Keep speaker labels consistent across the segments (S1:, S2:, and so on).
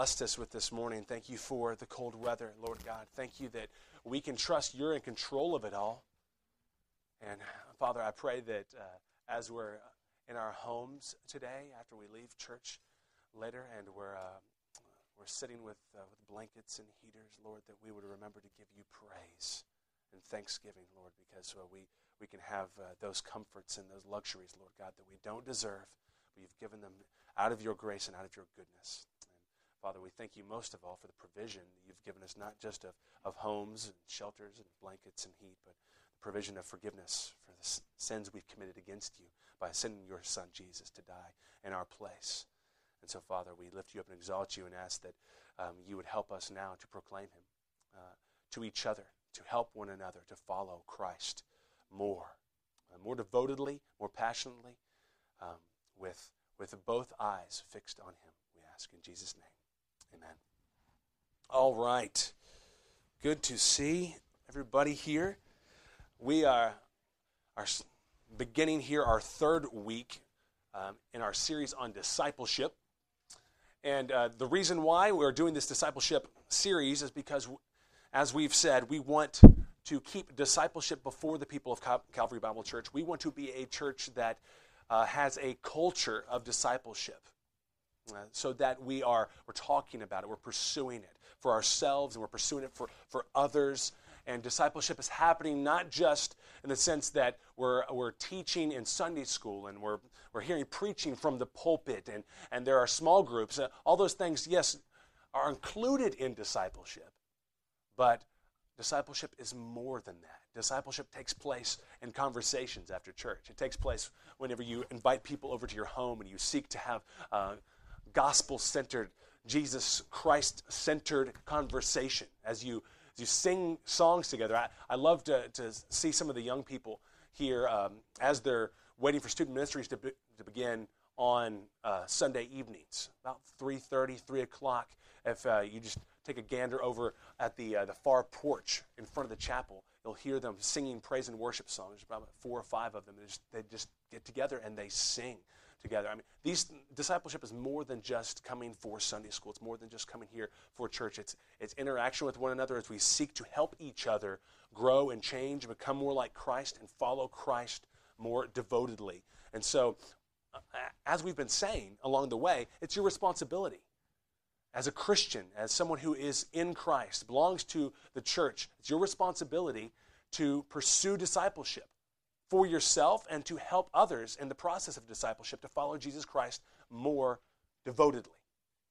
S1: blessed us with this morning. Thank you for the cold weather, Lord God. Thank you that we can trust you're in control of it all. And Father, I pray that uh, as we're in our homes today, after we leave church later, and we're uh, we're sitting with uh, with blankets and heaters, Lord, that we would remember to give you praise and thanksgiving, Lord, because uh, we we can have uh, those comforts and those luxuries, Lord God, that we don't deserve, but you've given them out of your grace and out of your goodness. Father, we thank you most of all for the provision that you've given us, not just of, of homes and shelters and blankets and heat, but the provision of forgiveness for the sins we've committed against you by sending your Son Jesus to die in our place. And so, Father, we lift you up and exalt you and ask that um, you would help us now to proclaim him uh, to each other, to help one another to follow Christ more, uh, more devotedly, more passionately, um, with, with both eyes fixed on him. We ask in Jesus' name. Amen. All right. Good to see everybody here. We are, are beginning here our third week um, in our series on discipleship. And uh, the reason why we're doing this discipleship series is because, as we've said, we want to keep discipleship before the people of Cal- Calvary Bible Church. We want to be a church that uh, has a culture of discipleship. So that we are we're talking about it, we're pursuing it for ourselves, and we're pursuing it for, for others. And discipleship is happening not just in the sense that we're, we're teaching in Sunday school and we're, we're hearing preaching from the pulpit and, and there are small groups. Uh, all those things, yes, are included in discipleship. But discipleship is more than that. Discipleship takes place in conversations after church. It takes place whenever you invite people over to your home and you seek to have uh, gospel centered, Jesus Christ centered conversation as you, as you sing songs together. I, I love to, to see some of the young people here um, as they're waiting for student ministries to, be, to begin on uh, Sunday evenings, about 3.30, 3 o'clock. If uh, you just take a gander over at the, uh, the far porch in front of the chapel, you'll hear them singing praise and worship songs. About four or five of them. They just, they just get together and they sing together. I mean, these discipleship is more than just coming for Sunday school. It's more than just coming here for church. It's it's interaction with one another as we seek to help each other grow and change, and become more like Christ, and follow Christ more devotedly. And so, uh, as we've been saying along the way, it's your responsibility as a Christian, as someone who is in Christ, belongs to the church. It's your responsibility to pursue discipleship for yourself and to help others in the process of discipleship to follow Jesus Christ more devotedly.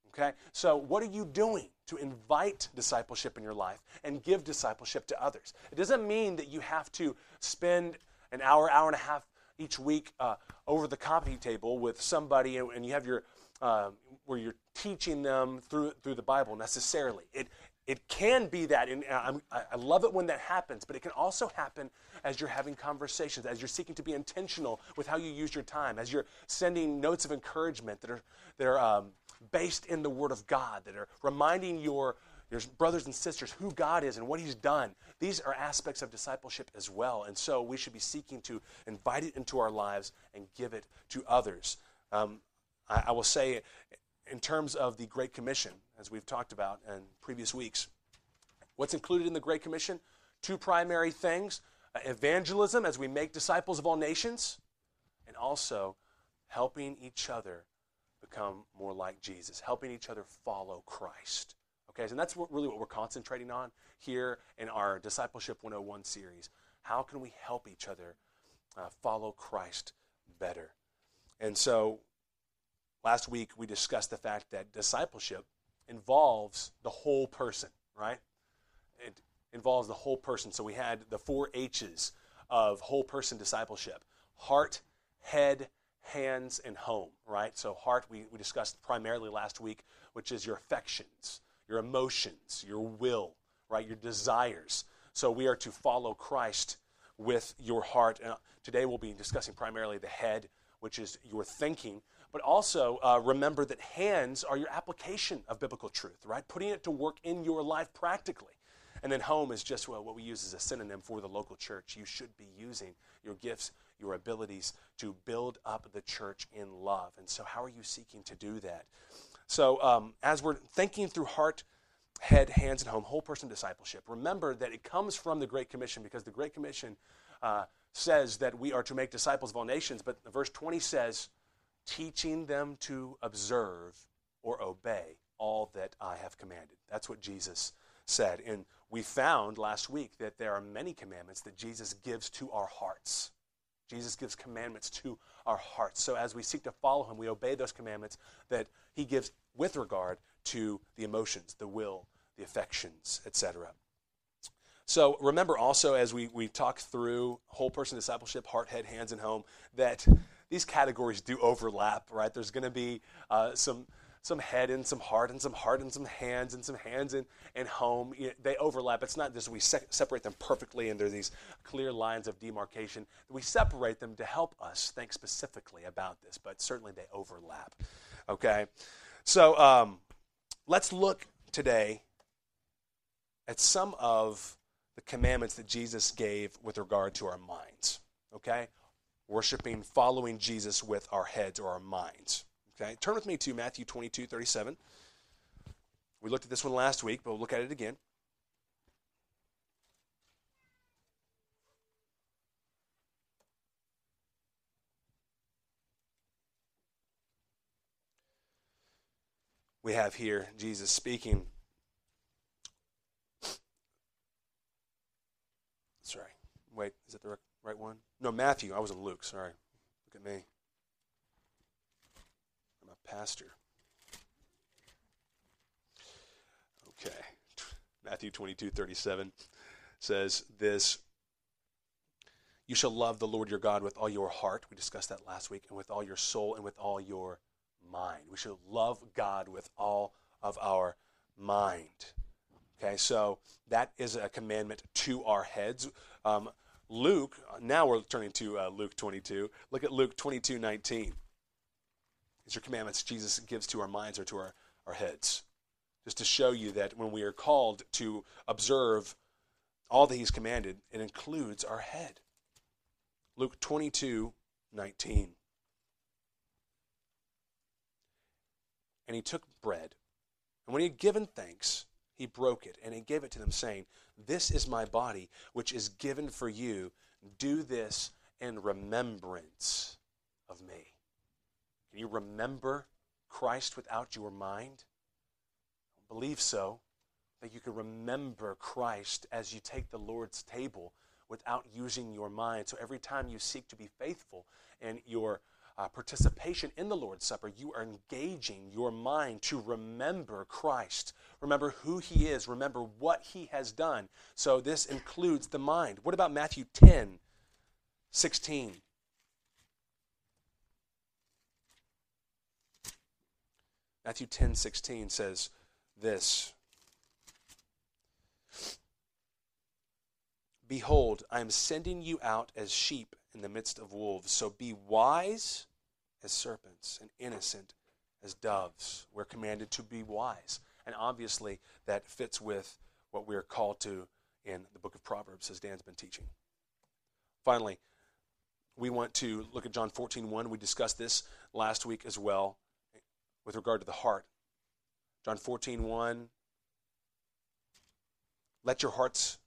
S1: Okay? So, what are you doing to invite discipleship in your life and give discipleship to others? It doesn't mean that you have to spend an hour, hour and a half each week uh, over the coffee table with somebody and you have your uh, where you're teaching them through through the Bible necessarily. It it can be that, and I love it when that happens, but it can also happen as you're having conversations, as you're seeking to be intentional with how you use your time, as you're sending notes of encouragement that are, that are um, based in the Word of God, that are reminding your, your brothers and sisters who God is and what He's done. These are aspects of discipleship as well, and so we should be seeking to invite it into our lives and give it to others. Um, I, I will say, in terms of the Great Commission, as we've talked about in previous weeks. What's included in the Great Commission? Two primary things uh, evangelism as we make disciples of all nations, and also helping each other become more like Jesus, helping each other follow Christ. Okay, and that's what, really what we're concentrating on here in our Discipleship 101 series. How can we help each other uh, follow Christ better? And so last week we discussed the fact that discipleship involves the whole person, right? It involves the whole person. So we had the four H's of whole person discipleship heart, head, hands, and home, right? So, heart, we, we discussed primarily last week, which is your affections, your emotions, your will, right? Your desires. So, we are to follow Christ with your heart. And uh, today we'll be discussing primarily the head, which is your thinking, but also uh, remember that hands are your application of biblical truth, right? Putting it to work in your life practically. And then home is just well, what we use as a synonym for the local church. You should be using your gifts, your abilities to build up the church in love. And so, how are you seeking to do that? So, um, as we're thinking through heart, head, hands, and home, whole person discipleship, remember that it comes from the Great Commission because the Great Commission uh, says that we are to make disciples of all nations. But verse 20 says, teaching them to observe or obey all that I have commanded. That's what Jesus said. And we found last week that there are many commandments that Jesus gives to our hearts. Jesus gives commandments to our hearts. So as we seek to follow him, we obey those commandments that he gives with regard to the emotions, the will, the affections, etc. So remember also as we, we talk through whole person discipleship, heart, head, hands, and home, that these categories do overlap, right? There's going to be uh, some some head and some heart and some heart and some hands and some hands and, and home. They overlap. It's not just we se- separate them perfectly and there are these clear lines of demarcation. We separate them to help us think specifically about this, but certainly they overlap. Okay? So um, let's look today at some of the commandments that Jesus gave with regard to our minds. Okay? Worshiping, following Jesus with our heads or our minds. Okay, turn with me to Matthew 22, 37. We looked at this one last week, but we'll look at it again. We have here Jesus speaking. Sorry. Wait, is that the right one? No, Matthew. I was in Luke. Sorry. Look at me I'm a pastor. Okay. Matthew 22, 37 says this You shall love the Lord your God with all your heart. We discussed that last week, and with all your soul and with all your mind. We should love God with all of our mind. Okay, so that is a commandment to our heads. Um, Luke, now we're turning to uh, Luke 22. Look at Luke 22, 19. These are commandments Jesus gives to our minds or to our, our heads. Just to show you that when we are called to observe all that He's commanded, it includes our head. Luke 22 19. And he took bread, and when he had given thanks, he broke it, and he gave it to them, saying, This is my body, which is given for you. Do this in remembrance of me. Can you remember Christ without your mind? I believe so. That you can remember Christ as you take the Lord's table without using your mind. So every time you seek to be faithful and your uh, participation in the Lord's Supper, you are engaging your mind to remember Christ. Remember who He is. Remember what He has done. So this includes the mind. What about Matthew 10, 16? Matthew 10 16 says this Behold, I am sending you out as sheep in the midst of wolves. So be wise as serpents and innocent as doves. We're commanded to be wise. And obviously, that fits with what we're called to in the book of Proverbs, as Dan's been teaching. Finally, we want to look at John 14 1. We discussed this last week as well with regard to the heart. John 14, 1. Let your hearts,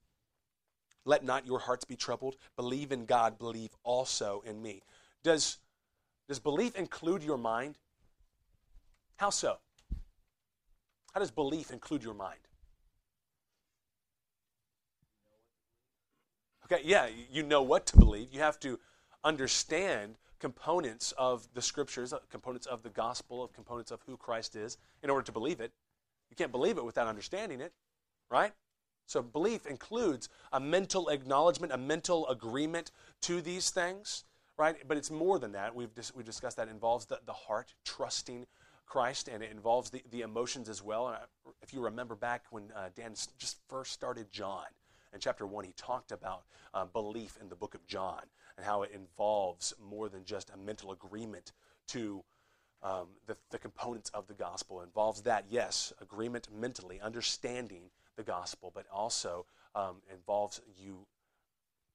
S1: let not your hearts be troubled. Believe in God, believe also in me. Does, does belief include your mind? How so? How does belief include your mind? Okay, yeah, you know what to believe. You have to understand components of the scriptures, uh, components of the gospel, of components of who Christ is, in order to believe it. You can't believe it without understanding it, right? So belief includes a mental acknowledgement, a mental agreement to these things, right? But it's more than that. We've, dis- we've discussed that it involves the, the heart trusting Christ, and it involves the, the emotions as well. And if you remember back when uh, Dan just first started John, in chapter 1, he talked about uh, belief in the book of John and how it involves more than just a mental agreement to um, the, the components of the gospel. It involves that, yes, agreement mentally, understanding the gospel, but also um, involves you,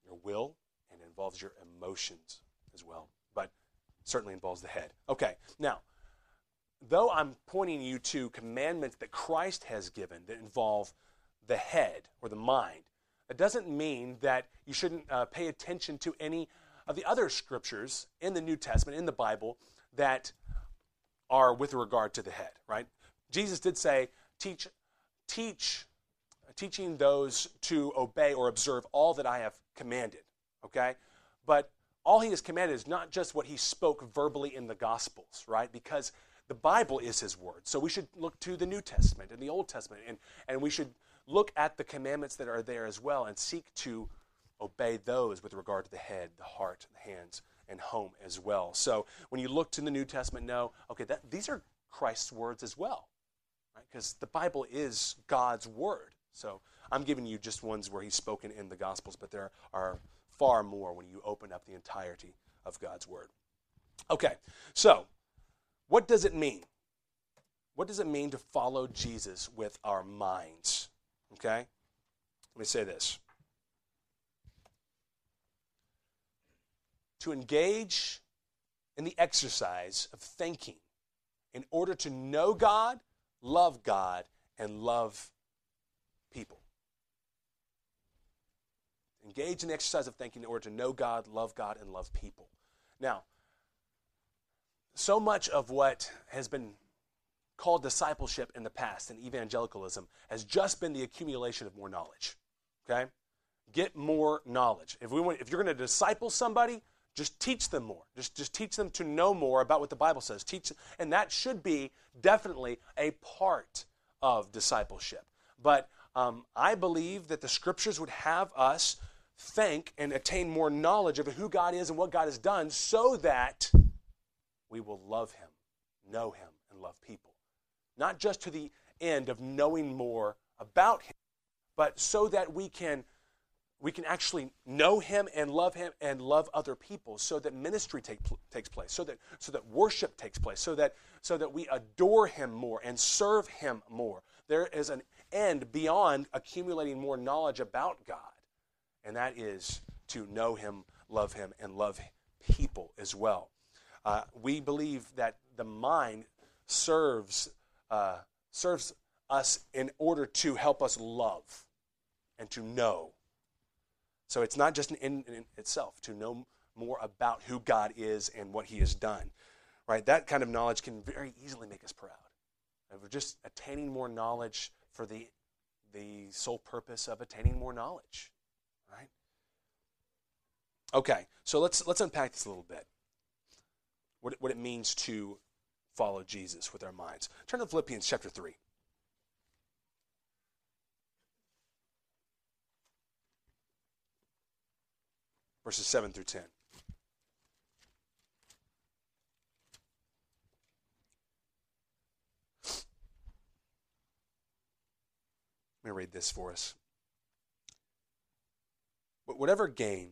S1: your will, and involves your emotions as well. But certainly involves the head. Okay, now, though I'm pointing you to commandments that Christ has given that involve the head or the mind, it doesn't mean that you shouldn't uh, pay attention to any of the other scriptures in the New Testament, in the Bible, that are with regard to the head, right? Jesus did say, teach, teach, teaching those to obey or observe all that I have commanded, okay? But all he has commanded is not just what he spoke verbally in the Gospels, right? Because the Bible is his word. So we should look to the New Testament and the Old Testament, and, and we should look at the commandments that are there as well and seek to obey those with regard to the head, the heart, the hands, and home as well. So when you look to the New Testament, know, okay, that, these are Christ's words as well, because right? the Bible is God's word. So I'm giving you just ones where he's spoken in the Gospels, but there are far more when you open up the entirety of God's word. Okay, so what does it mean? What does it mean to follow Jesus with our minds? Okay? Let me say this. To engage in the exercise of thinking in order to know God, love God, and love people. Engage in the exercise of thinking in order to know God, love God, and love people. Now, so much of what has been called discipleship in the past and evangelicalism has just been the accumulation of more knowledge. Okay? Get more knowledge. If we want, if you're going to disciple somebody, just teach them more. Just, just teach them to know more about what the Bible says. Teach, and that should be definitely a part of discipleship. But um, I believe that the scriptures would have us think and attain more knowledge of who God is and what God has done so that we will love Him, know Him, and love people. Not just to the end of knowing more about him, but so that we can we can actually know him and love him and love other people so that ministry take, takes place so that so that worship takes place so that so that we adore him more and serve him more. There is an end beyond accumulating more knowledge about god and that is to know him love him and love people as well uh, we believe that the mind serves uh, serves us in order to help us love and to know. So it's not just an end in itself, to know more about who God is and what He has done. Right? That kind of knowledge can very easily make us proud. And we're just attaining more knowledge for the, the sole purpose of attaining more knowledge. Okay, so let's, let's unpack this a little bit. What, what it means to follow Jesus with our minds. Turn to Philippians chapter 3. Verses 7 through 10. Let me read this for us. Whatever gain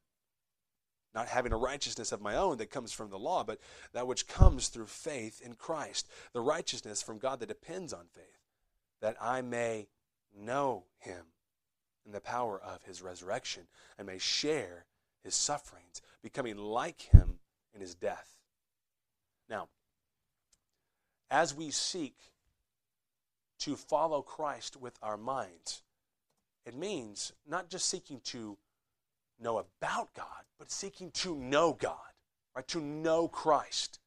S1: Not having a righteousness of my own that comes from the law, but that which comes through faith in Christ, the righteousness from God that depends on faith, that I may know him in the power of his resurrection and may share his sufferings, becoming like him in his death. Now, as we seek to follow Christ with our minds, it means not just seeking to know about God, but seeking to know God, right? To know Christ,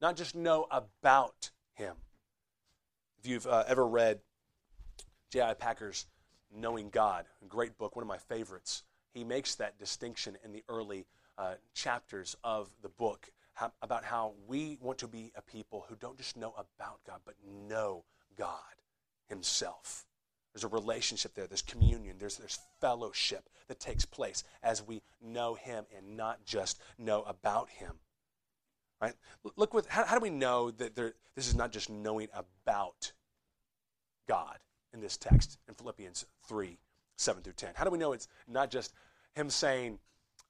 S1: not just know about Him. If you've uh, ever read J.I. Packer's Knowing God, a great book, one of my favorites. He makes that distinction in the early uh, chapters of the book about how we want to be a people who don't just know about God, but know God Himself. There's a relationship there, there's communion, there's, there's fellowship that takes place as we know Him and not just know about Him. Right? Look with how, how do we know that there, this is not just knowing about God? in this text in Philippians 3 7 through 10? How do we know it's not just him saying,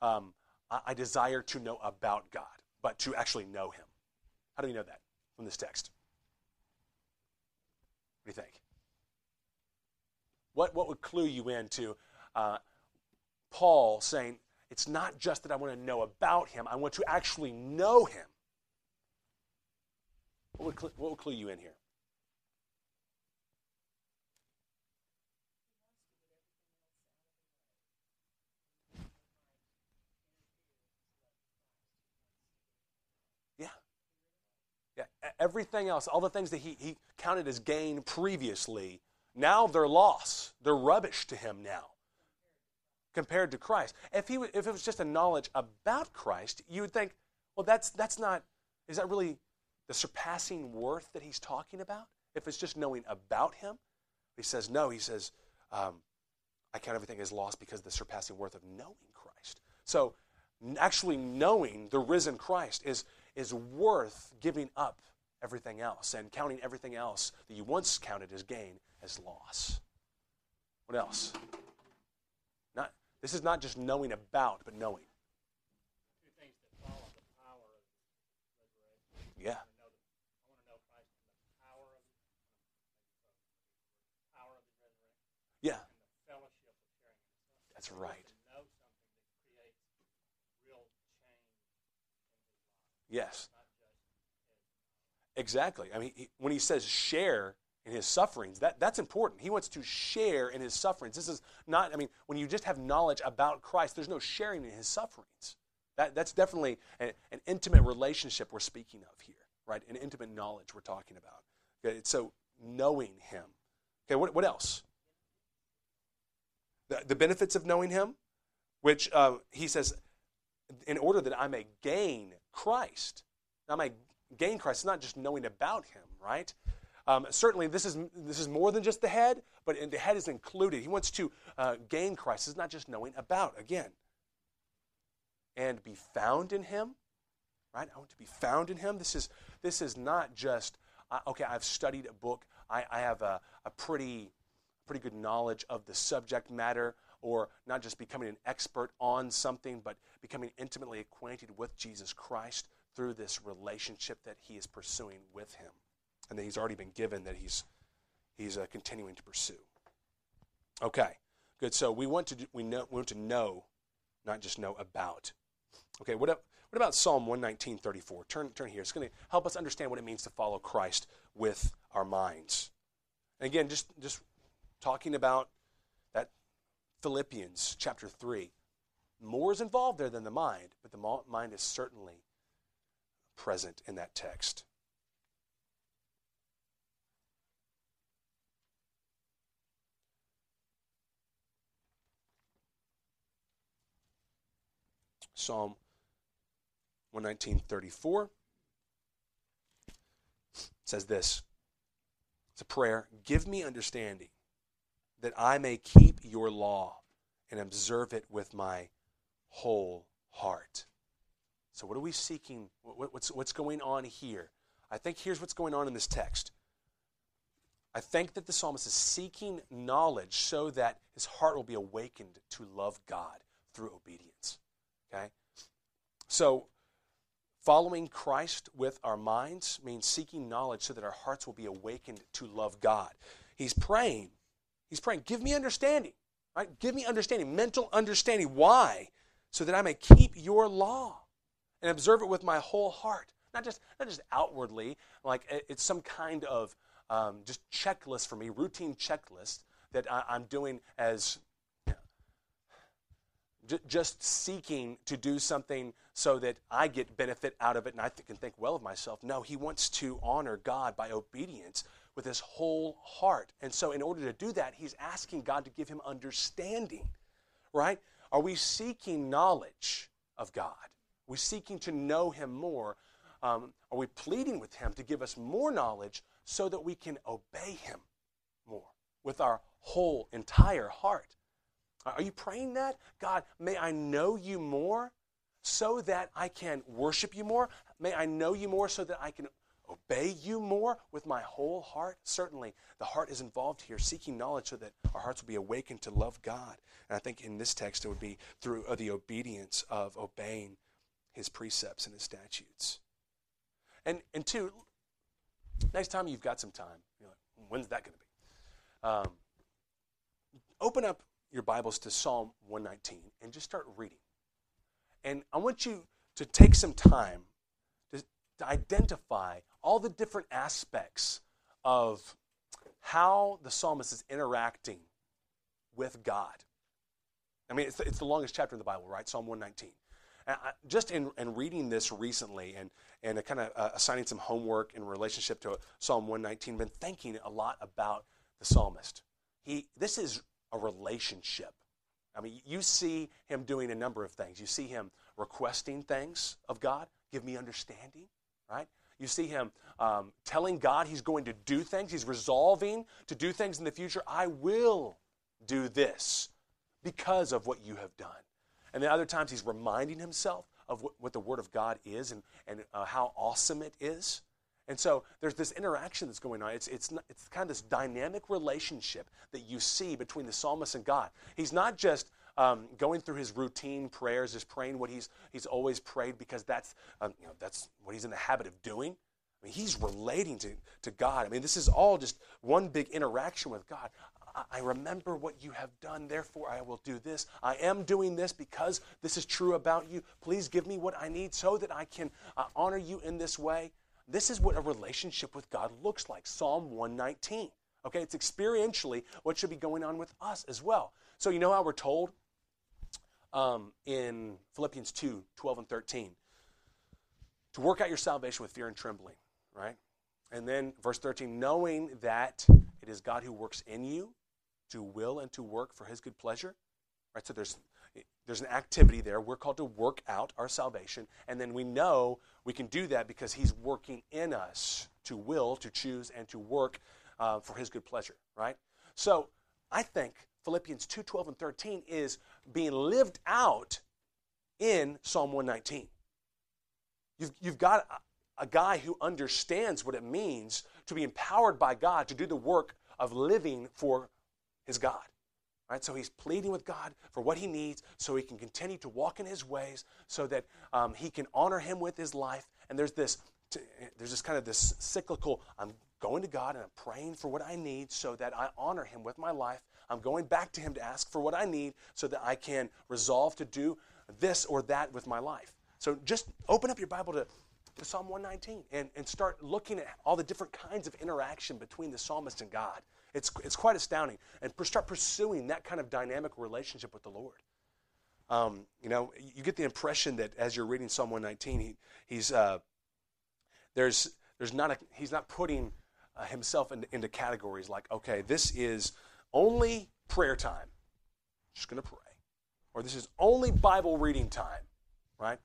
S1: um, I, I desire to know about God, but to actually know him. How do we know that from this text? What do you think? What, what would clue you into uh, Paul saying, it's not just that I want to know about him, I want to actually know him? What would, cl- what would clue you in here? Yeah. Yeah. Everything else, all the things that he, he counted as gain previously, now they're loss. They're rubbish to him now compared to Christ. If, he, if it was just a knowledge about Christ, you would think, well, that's, that's not, is that really the surpassing worth that he's talking about? If it's just knowing about him? He says, no, he says, um, I count everything as lost because of the surpassing worth of knowing Christ. So, actually knowing the risen Christ is, is worth giving up everything else and counting everything else that you once counted as gain as loss. What else? Not, this is not just knowing about, but knowing. Yeah. Yeah. That's right. Yes. Exactly. I mean, he, when he says share in his sufferings, that, that's important. He wants to share in his sufferings. This is not, I mean, when you just have knowledge about Christ, there's no sharing in his sufferings. That, that's definitely an, an intimate relationship we're speaking of here, right? An intimate knowledge we're talking about. Okay, so knowing him. Okay, what, what else? The, the benefits of knowing him, which uh, he says, in order that I may gain Christ. I may gain Christ. It's not just knowing about him, right? Um, certainly, this is, this is more than just the head, but the head is included. He wants to uh, gain Christ. It's not just knowing about, again. And be found in him, right? I want to be found in him. This is, this is not just, uh, okay, I've studied a book, I, I have a, a pretty, pretty good knowledge of the subject matter, or not just becoming an expert on something, but becoming intimately acquainted with Jesus Christ through this relationship that he is pursuing with him and that he's already been given that he's, he's uh, continuing to pursue. Okay, good. So we want to, do, we, know, we want to know, not just know about. Okay, what, what about Psalm 119.34? Turn, turn here. It's going to help us understand what it means to follow Christ with our minds. And again, just, just talking about that Philippians chapter 3. More is involved there than the mind, but the mind is certainly present in that text. Psalm 119:34 says this. It's a prayer, give me understanding that I may keep your law and observe it with my whole heart. So, what are we seeking? What's, what's going on here? I think here's what's going on in this text. I think that the psalmist is seeking knowledge so that his heart will be awakened to love God through obedience. Okay? So, following Christ with our minds means seeking knowledge so that our hearts will be awakened to love God. He's praying. He's praying, give me understanding. Right? Give me understanding, mental understanding. Why? So that I may keep your law and observe it with my whole heart. Not just, not just outwardly, like it's some kind of um, just checklist for me, routine checklist that I, am doing as know, just seeking to do something so that I get benefit out of it and I can think well of myself. No, he wants to honor God by obedience with his whole heart. And so, in order to do that, he's asking God to give him understanding, right? Are we seeking knowledge of God? We seeking to know Him more? Um, are we pleading with Him to give us more knowledge so that we can obey Him more with our whole, entire heart? Are you praying that? God, may I know you more so that I can worship you more? May I know you more so that I can obey you more with my whole heart? Certainly, the heart is involved here, seeking knowledge so that our hearts will be awakened to love God. And I think in this text, it would be through uh, the obedience of obeying his precepts and his statutes. And, and two, next time you've got some time, you're like, when's that going to be? Um, open up your Bibles to Psalm 119 and just start reading. And I want you to take some time to, to identify all the different aspects of how the psalmist is interacting with God. I mean, it's, it's the longest chapter in the Bible, right? Psalm 119. Just in, in, reading this recently and, and kind of uh, assigning some homework in relationship to Psalm 119, been thinking a lot about the psalmist. He, this is a relationship. I mean, you see him doing a number of things. You see him requesting things of God, give me understanding, right? You see him um, telling God he's going to do things. He's resolving to do things in the future. I will do this because of what you have done. And then other times he's reminding himself of what, what the Word of God is and, and uh, how awesome it is. And so there's this interaction that's going on. It's, it's, it's kind of this dynamic relationship that you see between the psalmist and God. He's not just um, going through his routine prayers, just praying what he's, he's always prayed because that's, um, you know, that's what he's in the habit of doing. I mean, he's relating to, to God. I mean, this is all just one big interaction with God. I remember what you have done, therefore I will do this. I am doing this because this is true about you. Please give me what I need so that I can uh, honor you in this way. This is what a relationship with God looks like. Psalm 119. Okay, it's experientially what should be going on with us as well. So, you know how we're told um, in Philippians 2 12 and 13 to work out your salvation with fear and trembling, right? And then verse 13, knowing that it is God who works in you to will and to work for his good pleasure. Right? So there's there's an activity there. We're called to work out our salvation, and then we know we can do that because he's working in us to will, to choose, and to work uh, for his good pleasure. Right? So I think Philippians 2, 12, and 13 is being lived out in Psalm 119. You've, you've got a, a guy who understands what it means to be empowered by God to do the work of living for his God. Right? So he's pleading with God for what he needs so he can continue to walk in his ways, so that um, he can honor him with his life. And there's this, there's this kind of this cyclical, I'm going to God and I'm praying for what I need so that I honor him with my life. I'm going back to him to ask for what I need so that I can resolve to do this or that with my life. So just open up your Bible to, to Psalm 119 and, and start looking at all the different kinds of interaction between the psalmist and God. It's, it's quite astounding. And start pursuing that kind of dynamic relationship with the Lord. Um, you know, you get the impression that as you're reading Psalm 119, he, he's, uh, there's, there's not a, he's not putting uh, himself in, into categories like, okay, this is only prayer time. Just going to pray. Or this is only Bible reading time, right?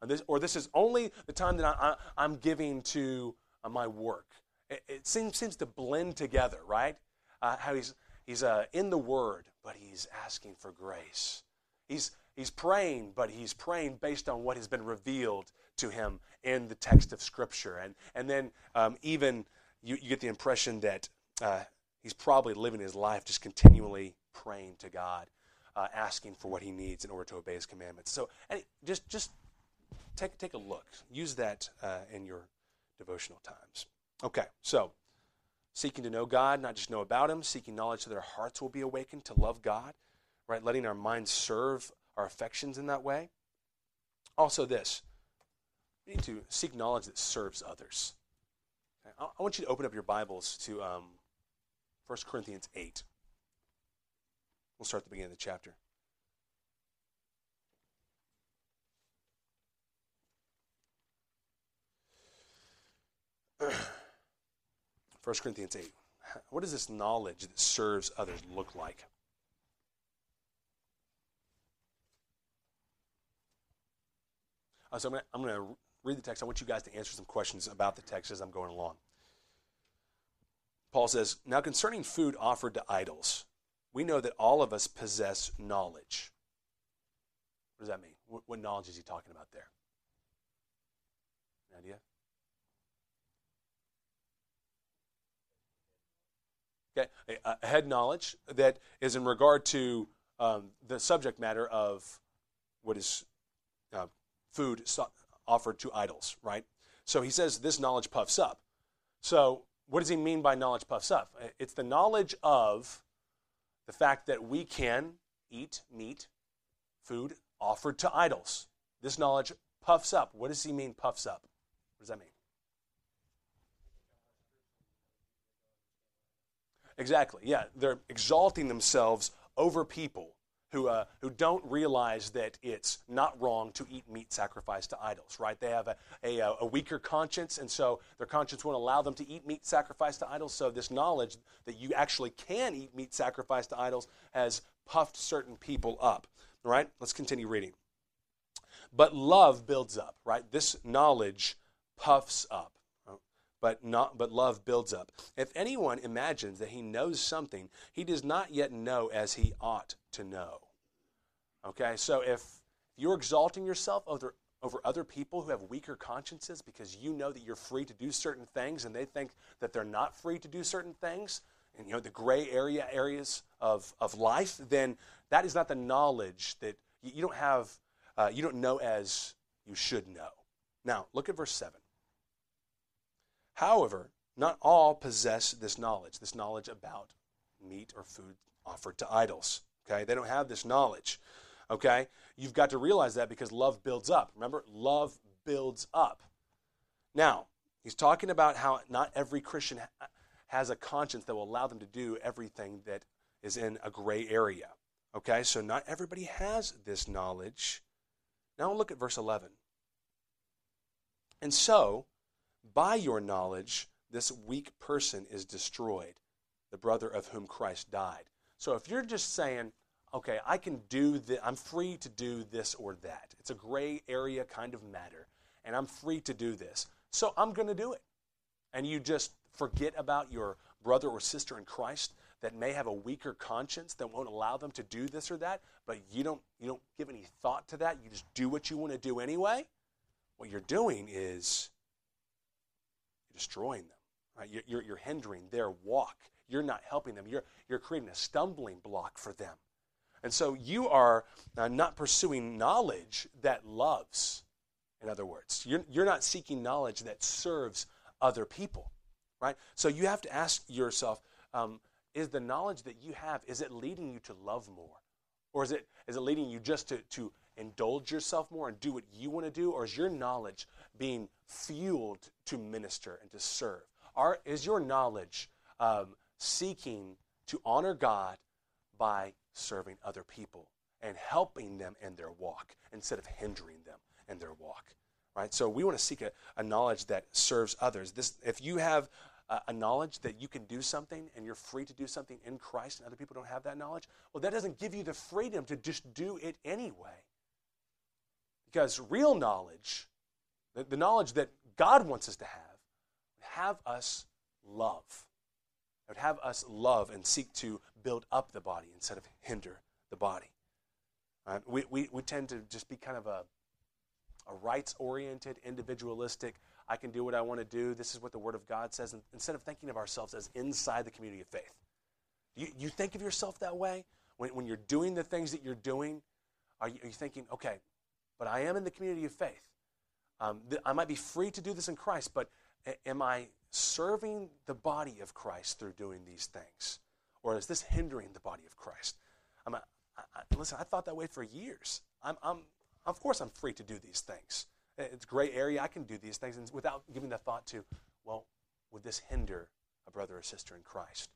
S1: Or this, or this is only the time that I, am giving to uh, my work. It, it, seems, seems to blend together, right? Uh, how he's, he's uh, in the Word, but he's asking for grace. He's, he's praying, but he's praying based on what has been revealed to him in the text of Scripture. And, and then um, even you, you, get the impression that uh, he's probably living his life just continually praying to God, uh, asking for what he needs in order to obey his commandments. So just, just take, take a look. Use that uh, in your devotional times. Okay, so seeking to know God, not just know about Him, seeking knowledge so that our hearts will be awakened to love God, right? Letting our minds serve our affections in that way. Also, this we need to seek knowledge that serves others. I want you to open up your Bibles to um, 1 Corinthians 8. We'll start at the beginning of the chapter. 1 Corinthians 8. What does this knowledge that serves others look like? Uh, so I'm going to read the text. I want you guys to answer some questions about the text as I'm going along. Paul says, Now concerning food offered to idols, we know that all of us possess knowledge. What does that mean? What, what knowledge is he talking about there? An idea? Okay, a, a head knowledge that is in regard to um, the subject matter of what is uh, food so- offered to idols, right? So he says this knowledge puffs up. So what does he mean by knowledge puffs up? It's the knowledge of the fact that we can eat meat, food offered to idols. This knowledge puffs up. What does he mean, puffs up? What does that mean? Exactly, yeah. They're exalting themselves over people who, uh, who don't realize that it's not wrong to eat meat sacrificed to idols, right? They have a, a, a, weaker conscience, and so their conscience won't allow them to eat meat sacrificed to idols. So, this knowledge that you actually can eat meat sacrificed to idols has puffed certain people up, right? Let's continue reading. But love builds up, right? This knowledge puffs up but not but love builds up. If anyone imagines that he knows something, he does not yet know as he ought to know. Okay, so if you're exalting yourself over over other people who have weaker consciences because you know that you're free to do certain things and they think that they're not free to do certain things, and you know the gray area areas of, of life, then that is not the knowledge that you don't have, uh, you don't know as you should know. Now, look at verse 7. However, not all possess this knowledge, this knowledge about meat or food offered to idols. Okay? They don't have this knowledge. Okay? You've got to realize that because love builds up. Remember, love builds up. Now, he's talking about how not every Christian has a conscience that will allow them to do everything that is in a gray area. Okay? So not everybody has this knowledge. Now look at verse 11. And so, by your knowledge, this weak person is destroyed, the brother of whom Christ died. So if you're just saying, okay, I can do this, I'm free to do this or that, it's a gray area kind of matter, and I'm free to do this, so I'm going to do it. And you just forget about your brother or sister in Christ that may have a weaker conscience that won't allow them to do this or that, but you don't you don't give any thought to that. You just do what you want to do anyway. What you're doing is you're destroying them. Right? You're, you're, hindering their walk. You're not helping them. You're, you're creating a stumbling block for them. And so you are uh, not pursuing knowledge that loves, in other words. You're, you're not seeking knowledge that serves other people, right? So you have to ask yourself um, is the knowledge that you have, is it leading you to love more? Or is it, is it leading you just to, to indulge yourself more and do what you want to do? Or is your knowledge being fueled to minister and to serve? Are, is your knowledge um, seeking to honor God by serving other people and helping them in their walk instead of hindering them in their walk? Right? So we want to seek a, a knowledge that serves others. This, if you have a, knowledge that you can do something and you're free to do something in Christ and other people don't have that knowledge, well, that doesn't give you the freedom to just do it anyway. Because real knowledge the, the knowledge that God wants us to have, would have us love. It would have us love and seek to build up the body instead of hinder the body. Uh, we, we, we tend to just be kind of a, a rights oriented, individualistic, I can do what I want to do. This is what the Word of God says. And instead of thinking of ourselves as inside the community of faith, you, you think of yourself that way? When, when you're doing the things that you're doing, are you, are you thinking, okay, but I am in the community of faith? Um, th- I might be free to do this in Christ, but a- am I serving the body of Christ through doing these things? Or is this hindering the body of Christ? I'm a, I, I, listen, I thought that way for years. I'm, I'm, of course, I'm free to do these things. It's a gray area. I can do these things without giving the thought to, well, would this hinder a brother or sister in Christ?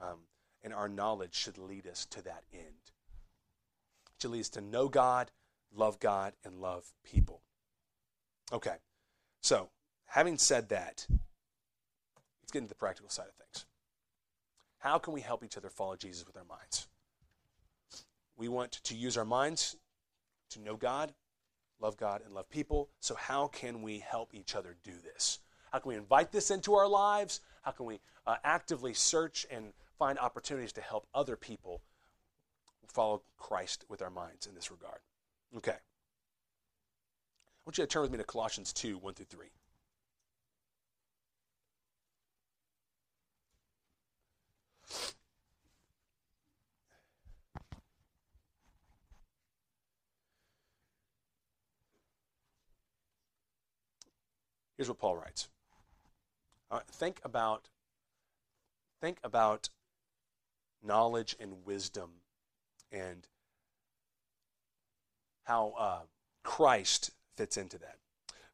S1: Um, and our knowledge should lead us to that end. It should lead us to know God, love God, and love people. Okay, so having said that, let's get into the practical side of things. How can we help each other follow Jesus with our minds? We want to use our minds to know God, love God, and love people. So, how can we help each other do this? How can we invite this into our lives? How can we uh, actively search and find opportunities to help other people follow Christ with our minds in this regard? Okay I want you to turn with me to Colossians 2 1 through 3. Here's what Paul writes. Uh, think about think about knowledge and wisdom and how uh, Christ fits into that.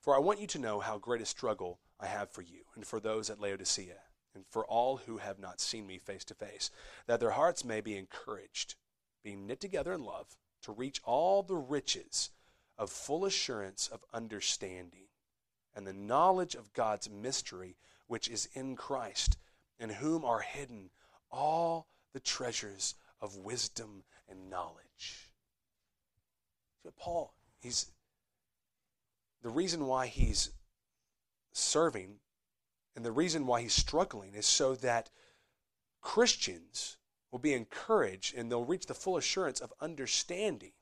S1: For I want you to know how great a struggle I have for you and for those at Laodicea and for all who have not seen me face to face, that their hearts may be encouraged, being knit together in love, to reach all the riches of full assurance of understanding and the knowledge of God's mystery, which is in Christ, in whom are hidden all the treasures of wisdom and knowledge. So Paul, he's the reason why he's serving and the reason why he's struggling is so that Christians will be encouraged and they'll reach the full assurance of understanding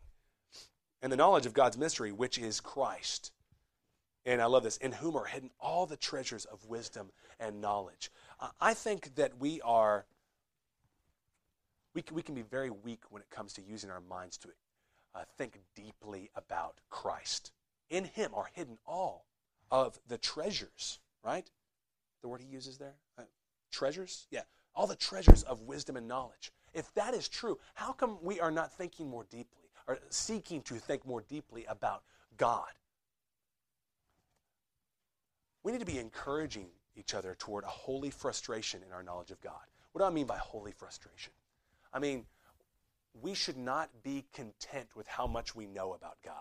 S1: and the knowledge of God's mystery, which is Christ. And I love this, in whom are hidden all the treasures of wisdom and knowledge. I think that we are, we can, we can be very weak when it comes to using our minds to uh, think deeply about Christ. In him are hidden all of the treasures, right? The word he uses there? Uh, treasures? Yeah. All the treasures of wisdom and knowledge. If that is true, how come we are not thinking more deeply or seeking to think more deeply about God? We need to be encouraging each other toward a holy frustration in our knowledge of God. What do I mean by holy frustration? I mean, we should not be content with how much we know about God.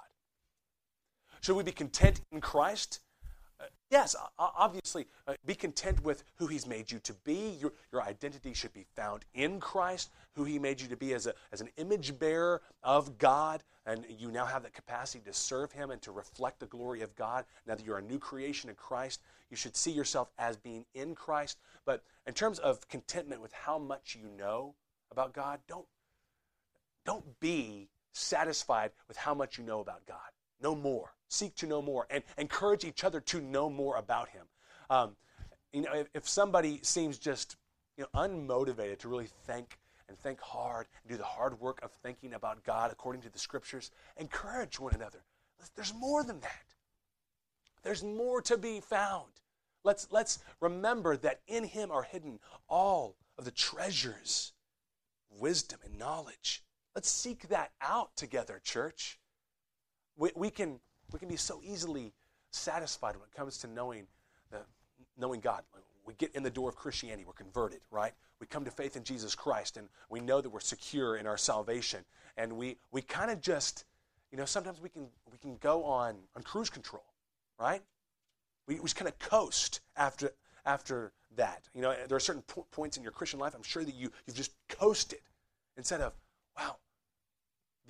S1: Should we be content in Christ? Yes, obviously, uh, be content with who He's made you to be. Your, your identity should be found in Christ, who He made you to be as, a, as an image bearer of God. And you now have that capacity to serve Him and to reflect the glory of God. Now that you're a new creation in Christ, you should see yourself as being in Christ. But in terms of contentment with how much you know about God, don't, don't be satisfied with how much you know about God. No more. Seek to know more and encourage each other to know more about Him. Um, you know, if, if, somebody seems just you know, unmotivated to really think and think hard and do the hard work of thinking about God according to the Scriptures, encourage one another. There's more than that. There's more to be found. Let's, let's remember that in Him are hidden all of the treasures, wisdom, and knowledge. Let's seek that out together, church. We, we, can, we can be so easily satisfied when it comes to knowing, knowing God. We get in the door of Christianity, we're converted, right? We come to faith in Jesus Christ, and we know that we're secure in our salvation. And we, we kind of just, you know, sometimes we can, we can go on, on cruise control, right? We, we just kind of coast after, after that. You know, there are certain po- points in your Christian life, I'm sure that you, you've just coasted instead of,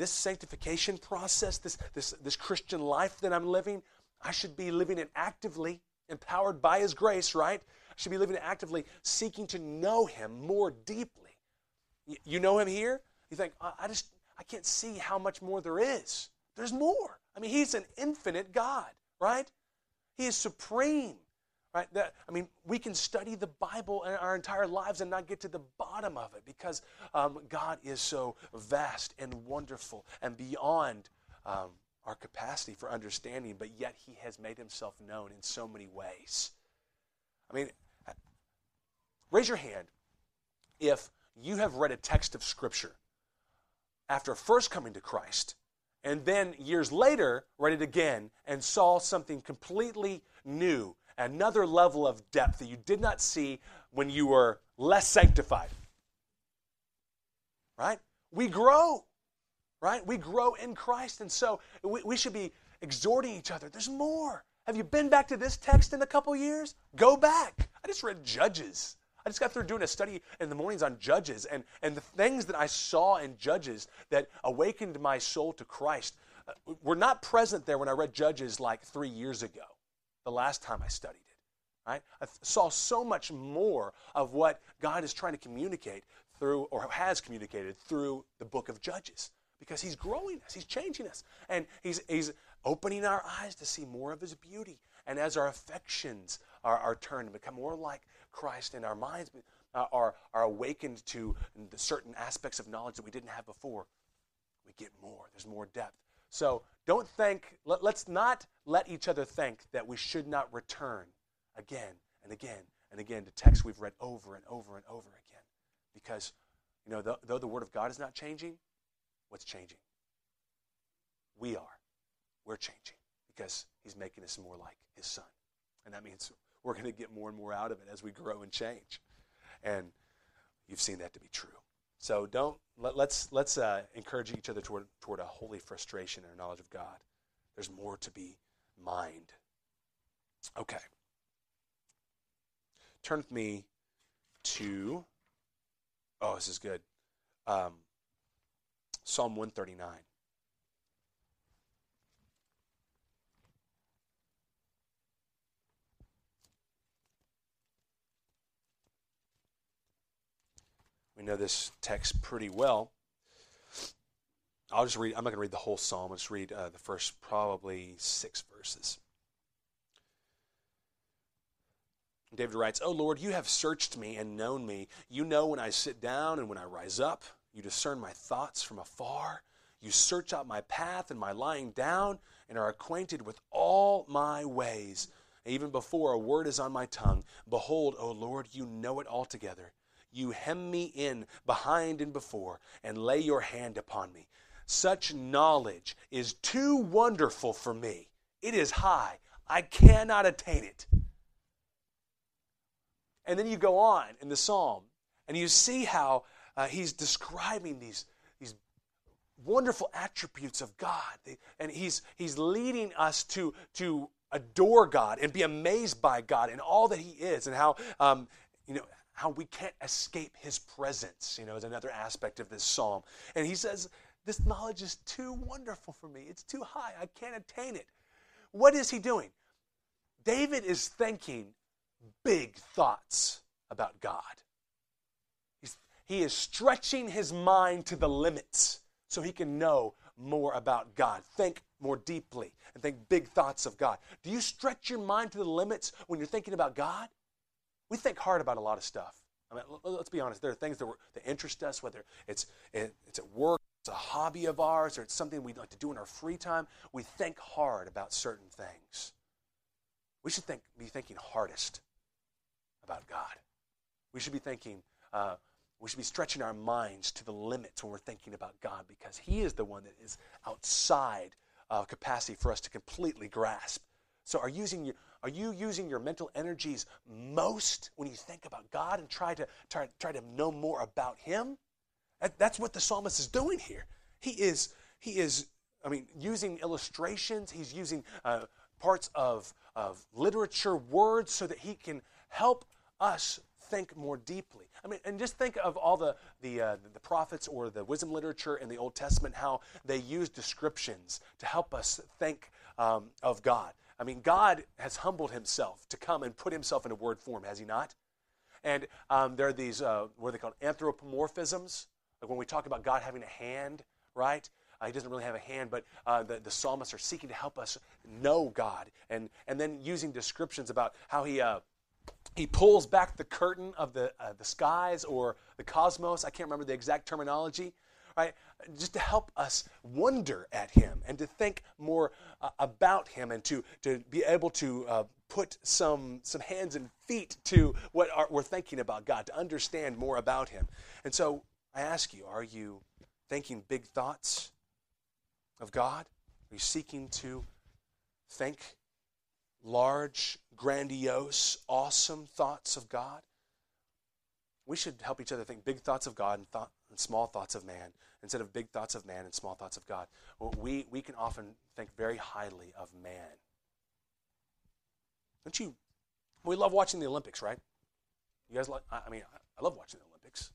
S1: this sanctification process, this, this, this Christian life that I'm living, I should be living it actively, empowered by His grace, right? I should be living it actively, seeking to know Him more deeply. You know Him here? You think, I just, I can't see how much more there is. There's more. I mean, He's an infinite God, right? He is supreme. Right? That, I mean, we can study the Bible in our entire lives and not get to the bottom of it because um, God is so vast and wonderful and beyond um, our capacity for understanding, but yet He has made Himself known in so many ways. I mean, raise your hand if you have read a text of Scripture after first coming to Christ and then years later read it again and saw something completely new another level of depth that you did not see when you were less sanctified. Right? We grow. Right? We grow in Christ. And so we, we should be exhorting each other. There's more. Have you been back to this text in a couple years? Go back. I just read Judges. I just got through doing a study in the mornings on Judges, and, and the things that I saw in Judges that awakened my soul to Christ uh, were not present there when I read Judges like three years ago the last time I studied it. Right? I saw so much more of what God is trying to communicate through, or has communicated through the book of Judges, because He's growing us, He's changing us, and He's, he's opening our eyes to see more of His beauty. And as our affections are, are turned and become more like Christ, and our minds uh, are, are awakened to certain aspects of knowledge that we didn't have before, we get more. There's more depth. So don't think, let, let's not let each other think that we should not return again and again and again to texts we've read over and over and over again. Because, you know, though the Word of God is not changing, what's changing? We are. We're changing because He's making us more like His Son. And that means we're going to get more and more out of it as we grow and change. And you've seen that to be true. So don't let, us let's, let's uh, encourage each other toward toward a holy frustration and a knowledge of God. There's more to be mined. Okay. Turn with me to oh, this is good. Um, Psalm 139. We know this text pretty well. I'll just read, I'm not going to read the whole psalm. I'll just read uh, the first probably six verses. David writes, Oh Lord, you have searched me and known me. You know when I sit down and when I rise up. You discern my thoughts from afar. You search out my path and my lying down and are acquainted with all my ways. Even before a word is on my tongue, behold, O Lord, you know it altogether. You hem me in behind and before, and lay your hand upon me. Such knowledge is too wonderful for me. It is high. I cannot attain it. And then you go on in the psalm, and you see how uh, he's describing these, these wonderful attributes of God. And he's, he's leading us to, to adore God and be amazed by God and all that he is, and how, um, you know, how we can't escape his presence, you know, is another aspect of this psalm. And he says, This knowledge is too wonderful for me. It's too high. I can't attain it. What is he doing? David is thinking big thoughts about God. He's, he is stretching his mind to the limits so he can know more about God, think more deeply, and think big thoughts of God. Do you stretch your mind to the limits when you're thinking about God? We think hard about a lot of stuff. I mean, let's be honest. There are things that, that interest us, whether it's it's at work, it's a hobby of ours, or it's something we'd like to do in our free time. We think hard about certain things. We should think, be thinking hardest about God. We should be thinking. Uh, we should be stretching our minds to the limits when we're thinking about God, because He is the one that is outside of capacity for us to completely grasp. So, are using your are you using your mental energies most when you think about God and try to try, try to know more about Him? That, that's what the psalmist is doing here. He is he is I mean using illustrations. He's using uh, parts of of literature, words, so that he can help us think more deeply. I mean, and just think of all the the, uh, the prophets or the wisdom literature in the Old Testament, how they use descriptions to help us think um, of God. I mean, God has humbled himself to come and put himself in a word form, has he not? And um, there are these, uh, what are they called, anthropomorphisms. Like when we talk about God having a hand, right? Uh, he doesn't really have a hand, but uh, the, the psalmists are seeking to help us know God. And, and then using descriptions about how he, uh, he pulls back the curtain of the, uh, the skies or the cosmos. I can't remember the exact terminology right? Just to help us wonder at Him and to think more uh, about Him and to, to be able to uh, put some, some hands and feet to what are, we're thinking about God, to understand more about Him. And so I ask you, are you thinking big thoughts of God? Are you seeking to think large, grandiose, awesome thoughts of God? We should help each other think big thoughts of God and thought, and small thoughts of man instead of big thoughts of man and small thoughts of God. We, we can often think very highly of man. Don't you? We love watching the Olympics, right? You guys like, I mean, I love watching the Olympics.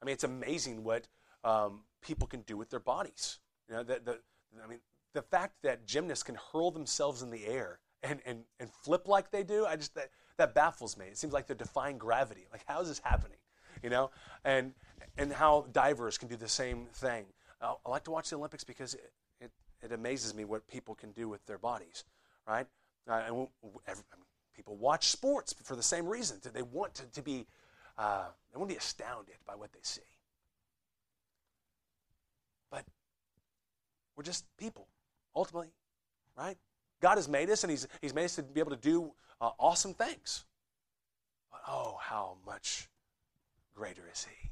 S1: I mean, it's amazing what um, people can do with their bodies. You know, the, the, I mean, the fact that gymnasts can hurl themselves in the air and, and, and flip like they do, I just, that, that baffles me. It seems like they're defying gravity. Like, how is this happening? You know? And, and how divers can do the same thing. Uh, I like to watch the Olympics because it, it, it, amazes me what people can do with their bodies, right? Uh, and every, I mean, people watch sports for the same reason. They want to, to be, uh, they want to be astounded by what they see. But we're just people. ultimately, right? God has made us and He's, he's made us to be able to do uh, awesome things. But oh, how much greater is He?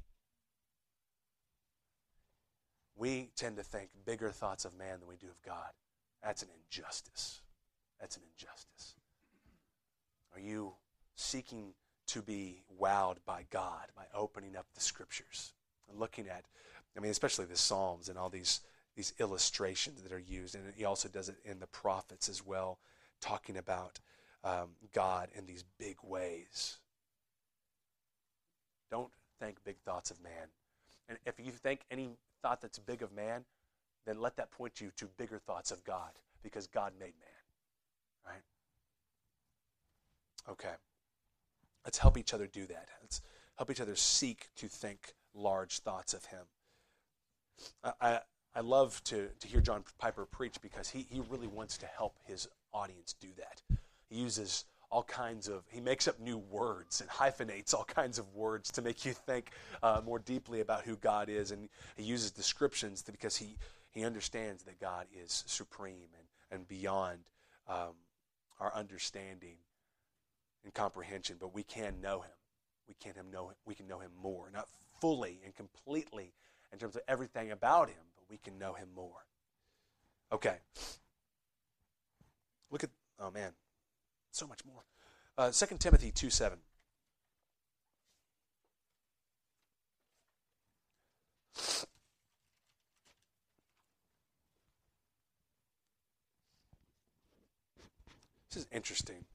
S1: We tend to think bigger thoughts of man than we do of God. That's an injustice. That's an injustice. Are you seeking to be wowed by God by opening up the scriptures and looking at, I mean, especially the Psalms and all these, these illustrations that are used. And he also does it in the prophets as well, talking about um, God in these big ways. Don't think big thoughts of man. And if you think any thought that's big of man, then let that point you to bigger thoughts of God because God made man. Right? Okay. Let's help each other do that. Let's help each other seek to think large thoughts of Him. I, I, I love to, to hear John Piper preach because he, he really wants to help his audience do that. He uses all kinds of, he makes up new words and hyphenates all kinds of words to make you think uh, more deeply about who God is. And he uses descriptions because he, he understands that God is supreme and, and beyond um, our understanding and comprehension, but we can know him. We can him know we can know him more, not fully and completely in terms of everything about him, but we can know him more. Okay. Look at oh man, so much more. Uh, 2 Timothy 2 7. This is interesting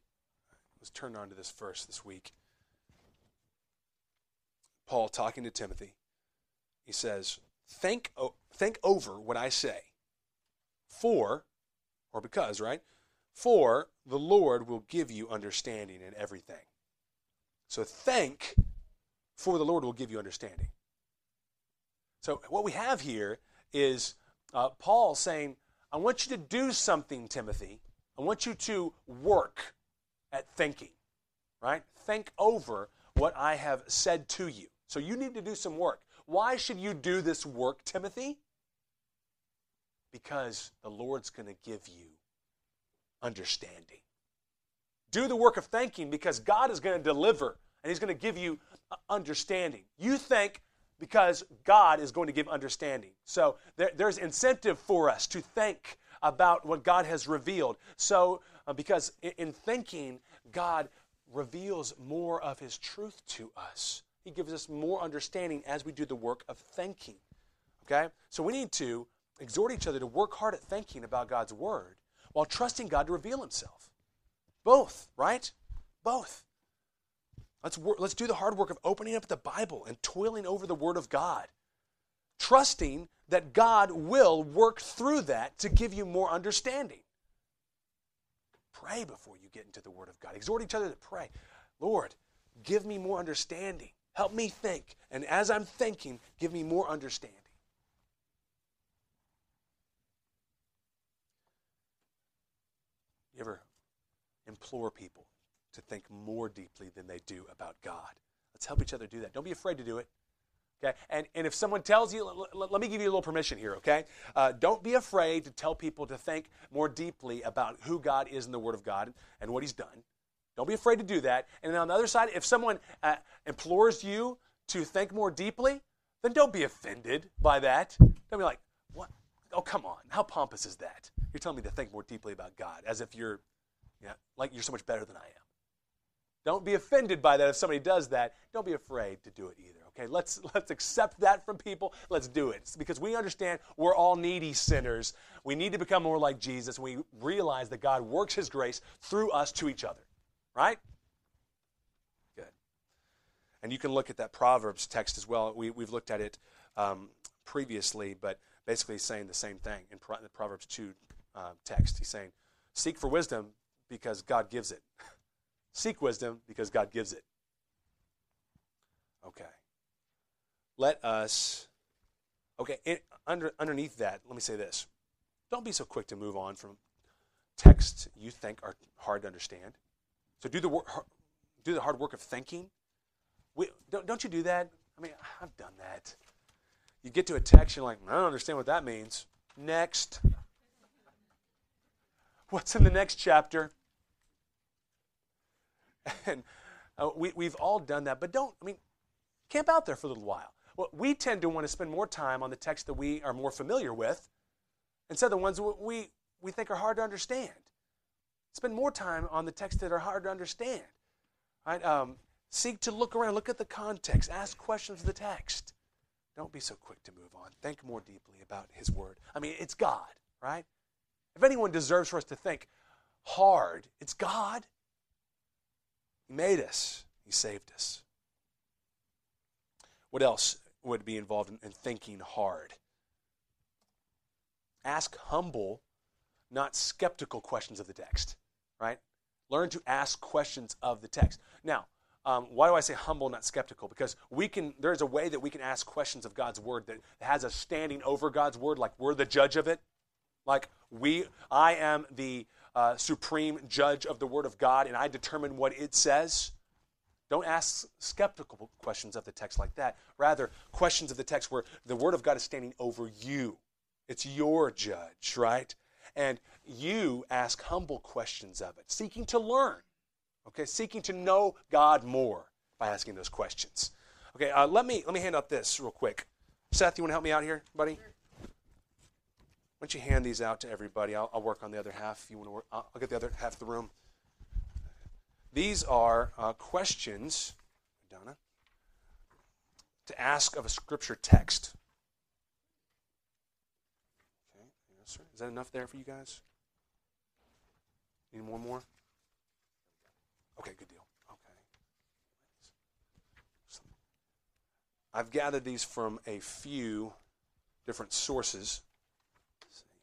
S1: I was turned on to this verse this week. Paul talking to Timothy. He says, think, think over what I say. For, or because, right? For the Lord will give you understanding in everything. So thank, for the Lord will give you understanding. So what we have here is uh, Paul saying, I want you to do something, Timothy. I want you to work at thinking, right? Think over what I have said to you. So you need to do some work. Why should you do this work, Timothy? Because the Lord's going to give you understanding. Do the work of thanking because God is going to deliver and He's going to give you understanding. You think because God is going to give understanding. So there, there's incentive for us to think about what God has revealed. So uh, because in, in thinking, God reveals more of His truth to us. He gives us more understanding as we do the work of thanking. Okay? So we need to exhort each other to work hard at thinking about God's Word while trusting God to reveal Himself. Both, right? Both. Let's, work, let's do the hard work of opening up the Bible and toiling over the Word of God, trusting that God will work through that to give you more understanding. Pray before you get into the Word of God. Exhort each other to pray. Lord, give me more understanding. Help me think. And as I'm thinking, give me more understanding. You ever implore people to think more deeply than they do about God? Let's help each other do that. Don't be afraid to do it. Okay? And, and if someone tells you, let, let me give you a little permission here, okay? Uh, don't be afraid to tell people to think more deeply about who God is in the Word of God and what He's done. Don't be afraid to do that. And on the other side, if someone uh, implores you to think more deeply, then don't be offended by that. Don't be like, what? Oh, come on. How pompous is that? You're telling me to think more deeply about God as if you're, you know, like you're so much better than I am. Don't be offended by that if somebody does that. Don't be afraid to do it either. Okay, let's let's accept that from people. Let's do it it's because we understand we're all needy sinners. We need to become more like Jesus. We realize that God works His grace through us to each other. Right? Good. And you can look at that Proverbs text as well. We, we've looked at it um, previously, but basically saying the same thing in the Proverbs 2 uh, text. He's saying, Seek for wisdom because God gives it. Seek wisdom because God gives it. Okay let us, okay, it, under, underneath that, let me say this. Don't be so quick to move on from texts you think are hard to understand. So do the, work, do the hard work of thinking. We, don't, don't you do that? I mean, I've done that. You get to a text, you're like, I don't understand what that means. Next. What's in the next chapter? And uh, we, we've all done that, but don't, I mean, camp out there for a little while. Well, we tend to want to spend more time on the text that we are more familiar with instead of the ones we, we think are hard to understand. Spend more time on the texts that are hard to understand. Right? Um, seek to look around, look at the context, ask questions of the text. Don't be so quick to move on. Think more deeply about His Word. I mean, it's God, right? If anyone deserves for us to think hard, it's God. He made us, He saved us. What else would be involved in, in thinking hard? Ask humble, not skeptical questions of the text, right? Learn to ask questions of the text. Now, um, why do I say humble, not skeptical? Because we can. There's a way that we can ask questions of God's word that has us standing over God's word, like we're the judge of it. Like we, I am the uh, supreme judge of the Word of God, and I determine what it says. Don't ask skeptical questions of the text like that. Rather, questions of the text where the Word of God is standing over you. It's your judge, right? And you ask humble questions of it, seeking to learn, okay, seeking to know God more by asking those questions. Okay, uh, let me let me hand out this real quick. Seth, you want to help me out here, buddy? Why don't you hand these out to everybody? I'll, I'll work on the other half. If you want to work, I'll, I'll get the other half of the room. These are uh, questions, Donna, to ask of a scripture text. Okay, yes, sir. Is that enough there for you guys? Need one more? Okay, good deal. Okay. I've gathered these from a few different sources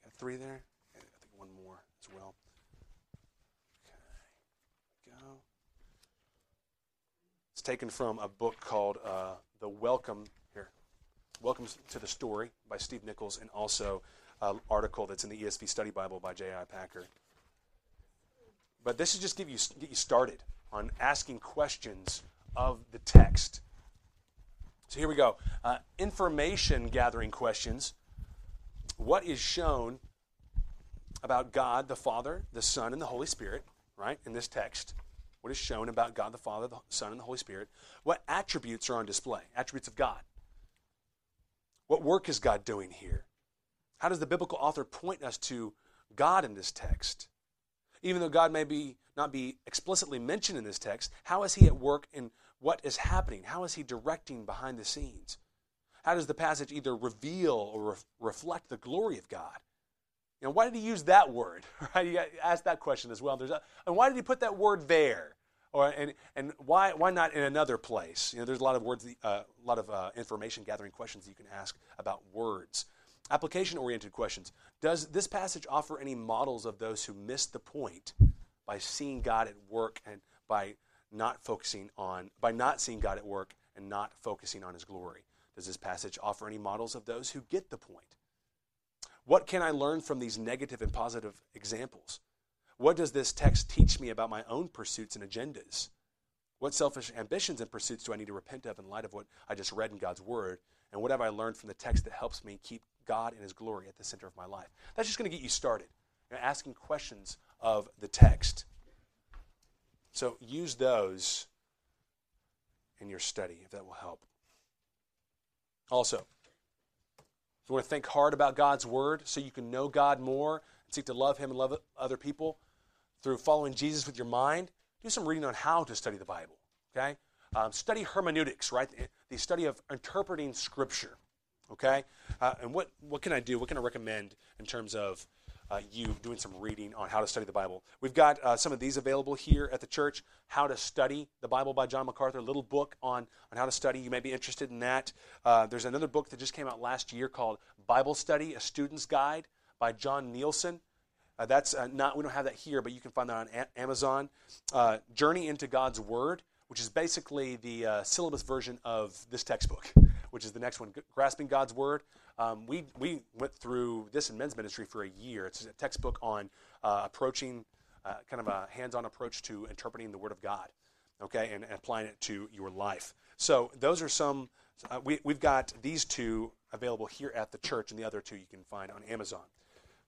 S1: Got three there? I think one more as well. Okay, go. It's taken from a book called uh, The Welcome here. Welcome to the Story by Steve Nichols, and also an article that's in the ESV Study Bible by J.I. Packer. But this is just give you get you started on asking questions of the text. So here we go. Uh, information gathering questions. What is shown about God the Father, the Son, and the Holy Spirit, right, in this text. What is shown about God the Father, the Son, and the Holy Spirit. What attributes are on display? Attributes of God. What work is God doing here? How does the biblical author point us to God in this text? Even though God may be not be explicitly mentioned in this text, how is he at work in what is happening? How is he directing behind the scenes? How does the passage either reveal or re- reflect the glory of God? You know, why did he use that word? Right? You ask that question as well. There's a, and why did he put that word there? Or and and why why not in another place? You know, there's a lot of words, uh, a lot of uh, information gathering questions you can ask about words. Application oriented questions. Does this passage offer any models of those who missed the point by seeing God at work and by not focusing on by not seeing God at work and not focusing on His glory? Does this passage offer any models of those who get the point? What can I learn from these negative and positive examples? What does this text teach me about my own pursuits and agendas? What selfish ambitions and pursuits do I need to repent of in light of what I just read in God's Word? And what have I learned from the text that helps me keep God and His glory at the center of my life? That's just going to get you started. You're asking questions of the text. So use those in your study if that will help. Also, if you want to think hard about God's Word so you can know God more and seek to love Him and love other people through following Jesus with your mind, do some reading on how to study the Bible. Okay? Um, study hermeneutics, right? The study of interpreting Scripture. Okay? Uh, and what, what can I do? What can I recommend in terms of uh, you doing some reading on how to study the Bible. We've got uh, some of these available here at the church. How to Study the Bible by John MacArthur, a little book on, on how to study. You may be interested in that. Uh, there's another book that just came out last year called Bible Study, A Student's Guide by John Nielsen. Uh, that's uh, not, we don't have that here, but you can find that on a- Amazon. Uh, Journey into God's Word, which is basically the syllabus version of this textbook, which is the next one, Grasping God's Word. Um, we, we went through this in men's ministry for a year. It's a textbook on uh, approaching, uh, kind of a hands on approach to interpreting the Word of God, okay, and, and applying it to your life. So those are some, uh, we, we've got these two available here at the church, and the other two you can find on Amazon.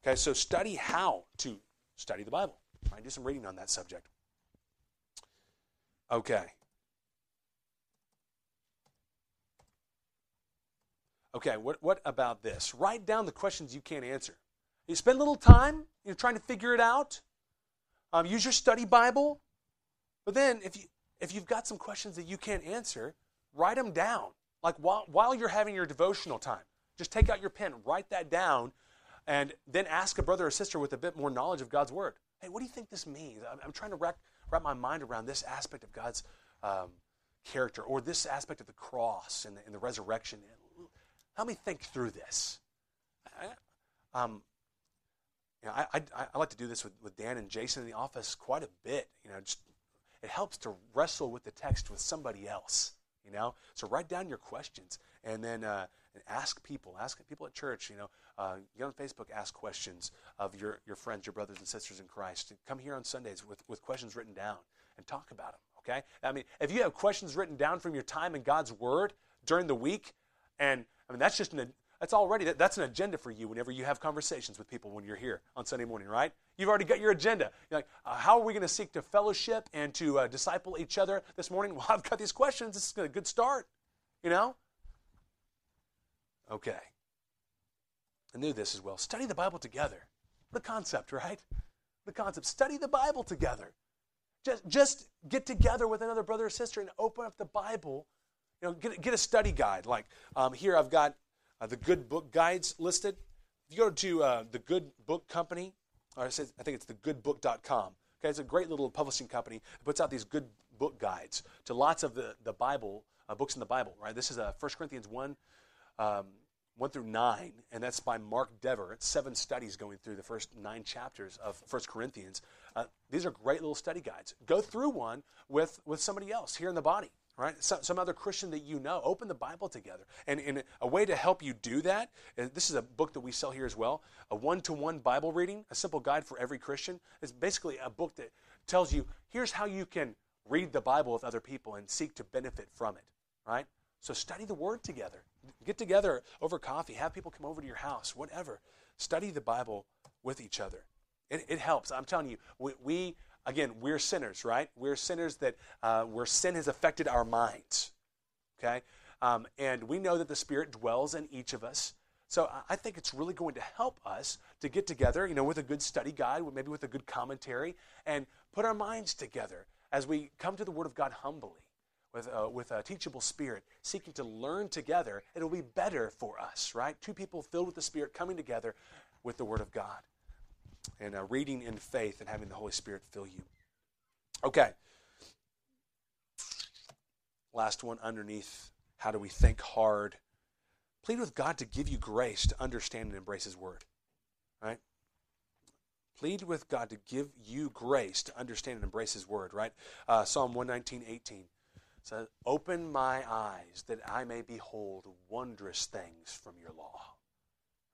S1: Okay, so study how to study the Bible. Right? Do some reading on that subject. Okay. Okay, what, what about this? Write down the questions you can't answer. You spend a little time you know, trying to figure it out. Um, use your study Bible. But then, if, you, if you've got some questions that you can't answer, write them down. Like while, while you're having your devotional time, just take out your pen, write that down, and then ask a brother or sister with a bit more knowledge of God's Word. Hey, what do you think this means? I'm, I'm trying to wrap, wrap my mind around this aspect of God's um, character or this aspect of the cross and the, and the resurrection. Help me think through this. I, um, you know, I, I, I, like to do this with, with Dan and Jason in the office quite a bit. You know, just, it helps to wrestle with the text with somebody else. You know, so write down your questions and then uh, and ask people, ask people at church. You know, uh, get on Facebook, ask questions of your, your friends, your brothers and sisters in Christ. Come here on Sundays with, with questions written down and talk about them. Okay, I mean, if you have questions written down from your time in God's Word during the week, and I mean that's just an that's already that's an agenda for you whenever you have conversations with people when you're here on Sunday morning, right? You've already got your agenda. You're like, uh, how are we going to seek to fellowship and to uh, disciple each other this morning? Well, I've got these questions. This is a good start, you know. Okay. I knew this as well. Study the Bible together. The concept, right? The concept. Study the Bible together. Just, just get together with another brother or sister and open up the Bible. You know, get, get a study guide. Like um, here, I've got uh, the good book guides listed. If you go to uh, the Good Book Company, or I, said, I think it's the thegoodbook.com. Okay, it's a great little publishing company. It puts out these good book guides to lots of the, the Bible, uh, books in the Bible, right? This is uh, 1 Corinthians 1, um, 1 through 9, and that's by Mark Dever. It's seven studies going through the first nine chapters of 1 Corinthians. Uh, these are great little study guides. Go through one with, with somebody else here in the body right? Some, some other Christian that you know. Open the Bible together. And, in a way to help you do that, this is a book that we sell here as well a one to one Bible reading, a simple guide for every Christian. It's basically a book that tells you here's how you can read the Bible with other people and seek to benefit from it, right? So study the Word together. Get together over coffee, have people come over to your house, whatever. Study the Bible with each other. It, it helps. I'm telling you, we, we again, we're sinners, right? We're sinners that uh, where sin has affected our minds. Okay, um, and we know that the Spirit dwells in each of us. So I think it's really going to help us to get together, you know, with a good study guide, maybe with a good commentary, and put our minds together as we come to the Word of God humbly, with a, with a teachable spirit, seeking to learn together. It'll be better for us, right? Two people filled with the Spirit coming together with the Word of God and uh, reading in faith and having the Holy Spirit fill you. Okay. Last one underneath how do we think hard? Plead with God to give you grace to understand and embrace His Word. Right? Plead with God to give you grace to understand and embrace His Word. Right? Uh, Psalm 119, 18 says, Open my eyes that I may behold wondrous things from your law.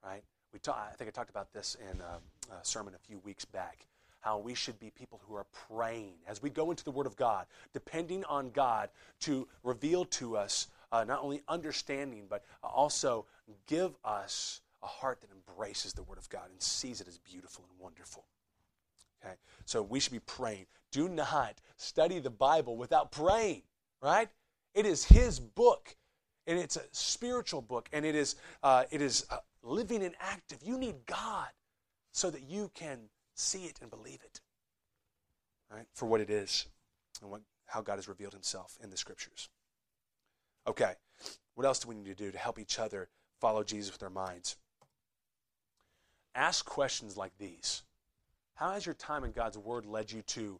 S1: Right? We ta- I think I talked about this in um, a sermon a few weeks back. How we should be people who are praying as we go into the Word of God, depending on God to reveal to us uh, not only understanding, but also give us a heart that embraces the Word of God and sees it as beautiful and wonderful. Okay? So we should be praying. Do not study the Bible without praying, right? It is His book, and it's a spiritual book, and it is, uh, it is uh, living and active. You need God so that you can see it and believe it right, for what it is and what, how God has revealed himself in the scriptures. Okay, what else do we need to do to help each other follow Jesus with our minds? Ask questions like these How has your time in God's Word led you to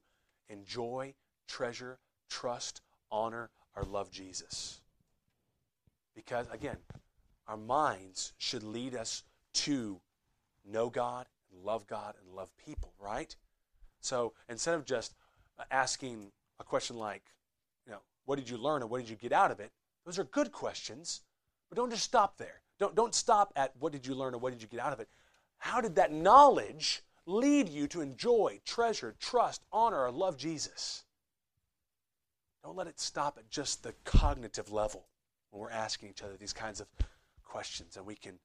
S1: enjoy, treasure, trust, honor, or love Jesus? Because, again, our minds should lead us to know God, and love God, and love people, right? So instead of just uh, asking a question like, you know, what did you learn and what did you get out of it? Those are good questions, but don't just stop there. Don't, don't stop at what did you learn or what did you get out of it. How did that knowledge lead you to enjoy, treasure, trust, honor, or love Jesus? Don't let it stop at just the cognitive level when we're asking each other these kinds of questions, and we can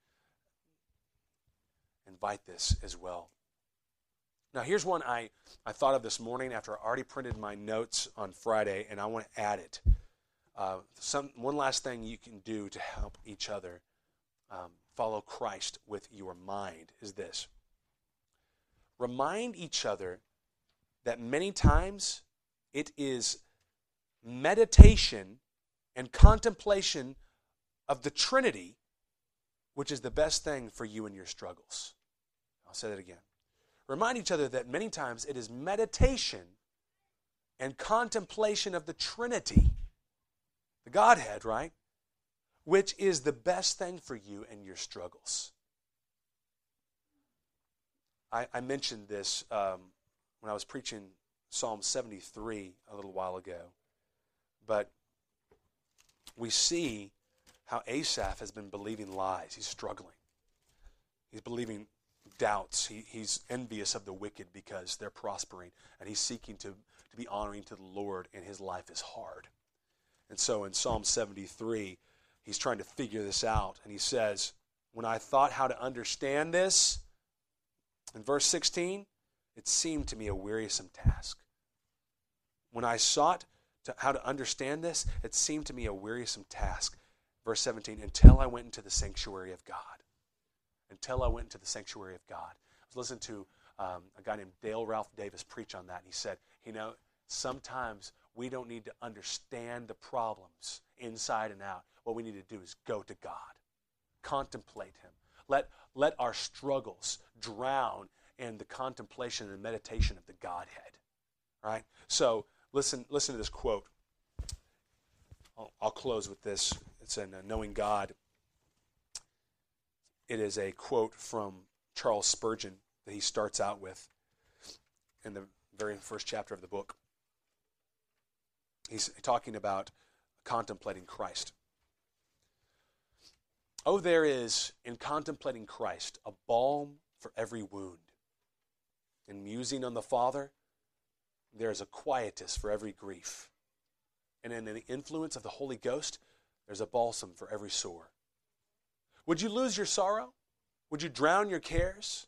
S1: invite this as well. Now, here's one I, I thought of this morning after I already printed my notes on Friday, and I want to add it. Uh, some, one last thing you can do to help each other um, follow Christ with your mind is this remind each other that many times it is meditation and contemplation of the Trinity which is the best thing for you in your struggles. I'll say that again. Remind each other that many times it is meditation and contemplation of the Trinity, the Godhead, right? Which is the best thing for you in your struggles. I, I mentioned this um, when I was preaching Psalm 73 a little while ago. But we see how Asaph has been believing lies. He's struggling. He's believing doubts. He, he's envious of the wicked because they're prospering, and he's seeking to, to be honoring to the Lord, and his life is hard. And so in Psalm 73, he's trying to figure this out, and he says, When I thought how to understand this, in verse 16, it seemed to me a wearisome task. When I sought to, how to understand this, it seemed to me a wearisome task. Verse 17, until I went into the sanctuary of God. Until I went into the sanctuary of God. I was listening to um, a guy named Dale Ralph Davis preach on that, and he said, you know, sometimes we don't need to understand the problems inside and out. What we need to do is go to God, contemplate Him. Let, let our struggles drown in the contemplation and meditation of the Godhead. Right? So listen, listen to this quote. I'll, I'll close with this. It's in uh, Knowing God. It is a quote from Charles Spurgeon that he starts out with in the very first chapter of the book. He's talking about contemplating Christ. Oh, there is in contemplating Christ a balm for every wound. In musing on the Father, there is a quietus for every grief. And in the influence of the Holy Ghost, there's a balsam for every sore. Would you lose your sorrow? Would you drown your cares?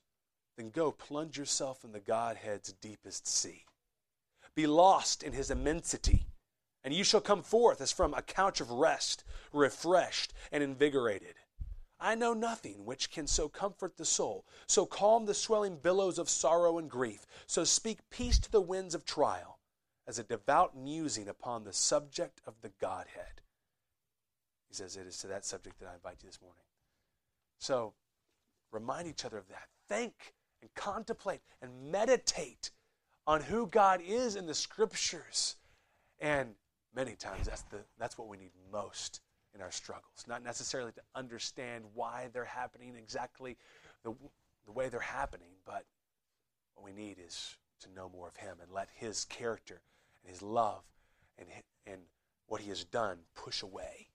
S1: Then go plunge yourself in the Godhead's deepest sea. Be lost in his immensity, and you shall come forth as from a couch of rest, refreshed and invigorated. I know nothing which can so comfort the soul, so calm the swelling billows of sorrow and grief, so speak peace to the winds of trial, as a devout musing upon the subject of the Godhead. He says, It is to that subject that I invite you this morning. So remind each other of that. Think and contemplate and meditate on who God is in the scriptures. And many times that's, the, that's what we need most in our struggles. Not necessarily to understand why they're happening exactly the, the way they're happening, but what we need is to know more of Him and let His character and His love and, and what He has done push away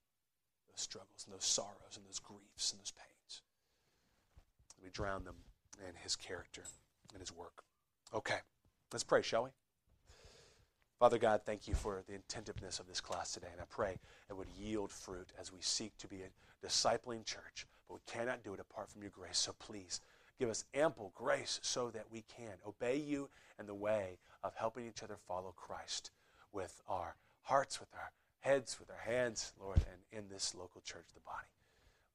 S1: those struggles and those sorrows and those griefs and those pains. We drown them in His character and His work. Okay, let's pray, shall we? Father God, thank you for the attentiveness of this class today, and I pray it would yield fruit as we seek to be a discipling church, but we cannot do it apart from your grace. So please give us ample grace so that we can obey you in the way of helping each other follow Christ with our hearts, with our heads, with our hands, Lord, and in this local church, the body.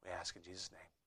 S1: We ask in Jesus' name.